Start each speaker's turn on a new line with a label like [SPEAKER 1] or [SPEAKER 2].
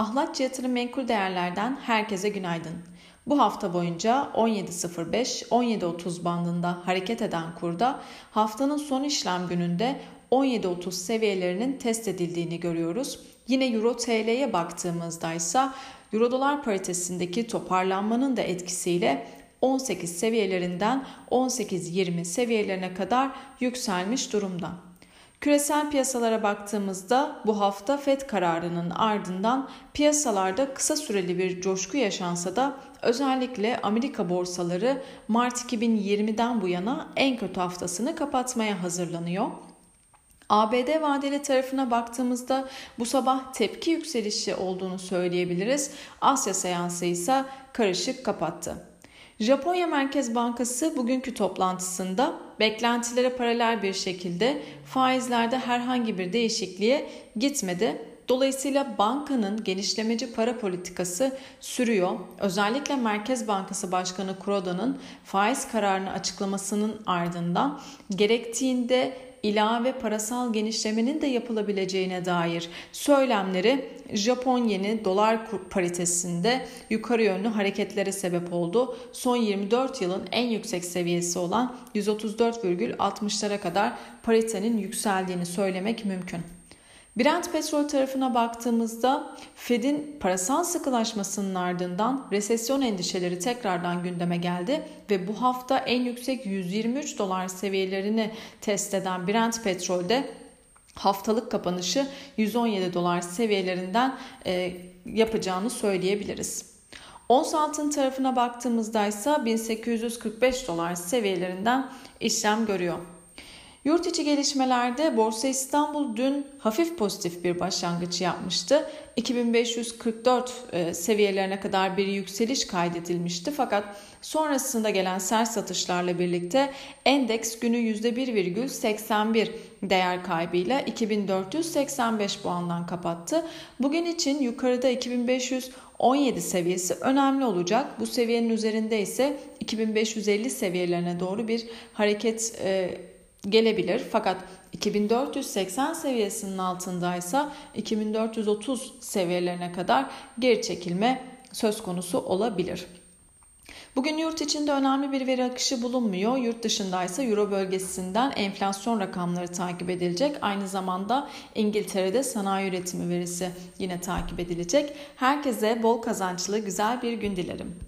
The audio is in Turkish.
[SPEAKER 1] Ahlatçı Yatırım Menkul Değerler'den herkese günaydın. Bu hafta boyunca 17.05-17.30 bandında hareket eden kurda haftanın son işlem gününde 17.30 seviyelerinin test edildiğini görüyoruz. Yine Euro TL'ye baktığımızda ise Euro dolar paritesindeki toparlanmanın da etkisiyle 18 seviyelerinden 18-20 seviyelerine kadar yükselmiş durumda. Küresel piyasalara baktığımızda bu hafta FED kararının ardından piyasalarda kısa süreli bir coşku yaşansa da özellikle Amerika borsaları Mart 2020'den bu yana en kötü haftasını kapatmaya hazırlanıyor. ABD vadeli tarafına baktığımızda bu sabah tepki yükselişi olduğunu söyleyebiliriz. Asya seansı ise karışık kapattı. Japonya Merkez Bankası bugünkü toplantısında beklentilere paralel bir şekilde faizlerde herhangi bir değişikliğe gitmedi. Dolayısıyla bankanın genişlemeci para politikası sürüyor. Özellikle Merkez Bankası Başkanı Kuroda'nın faiz kararını açıklamasının ardından gerektiğinde ilave parasal genişlemenin de yapılabileceğine dair söylemleri Japon yeni dolar paritesinde yukarı yönlü hareketlere sebep oldu. Son 24 yılın en yüksek seviyesi olan 134,60'lara kadar paritenin yükseldiğini söylemek mümkün. Brent petrol tarafına baktığımızda Fed'in parasal sıkılaşmasının ardından resesyon endişeleri tekrardan gündeme geldi ve bu hafta en yüksek 123 dolar seviyelerini test eden Brent petrolde haftalık kapanışı 117 dolar seviyelerinden e, yapacağını söyleyebiliriz. Ons altın tarafına baktığımızda ise 1845 dolar seviyelerinden işlem görüyor. Yurt içi gelişmelerde Borsa İstanbul dün hafif pozitif bir başlangıç yapmıştı. 2544 e, seviyelerine kadar bir yükseliş kaydedilmişti fakat sonrasında gelen sert satışlarla birlikte endeks günü %1,81 değer kaybıyla 2485 puandan kapattı. Bugün için yukarıda 2517 seviyesi önemli olacak. Bu seviyenin üzerinde ise 2550 seviyelerine doğru bir hareket e, gelebilir. Fakat 2480 seviyesinin altındaysa 2430 seviyelerine kadar geri çekilme söz konusu olabilir. Bugün yurt içinde önemli bir veri akışı bulunmuyor. Yurt dışındaysa Euro bölgesinden enflasyon rakamları takip edilecek. Aynı zamanda İngiltere'de sanayi üretimi verisi yine takip edilecek. Herkese bol kazançlı güzel bir gün dilerim.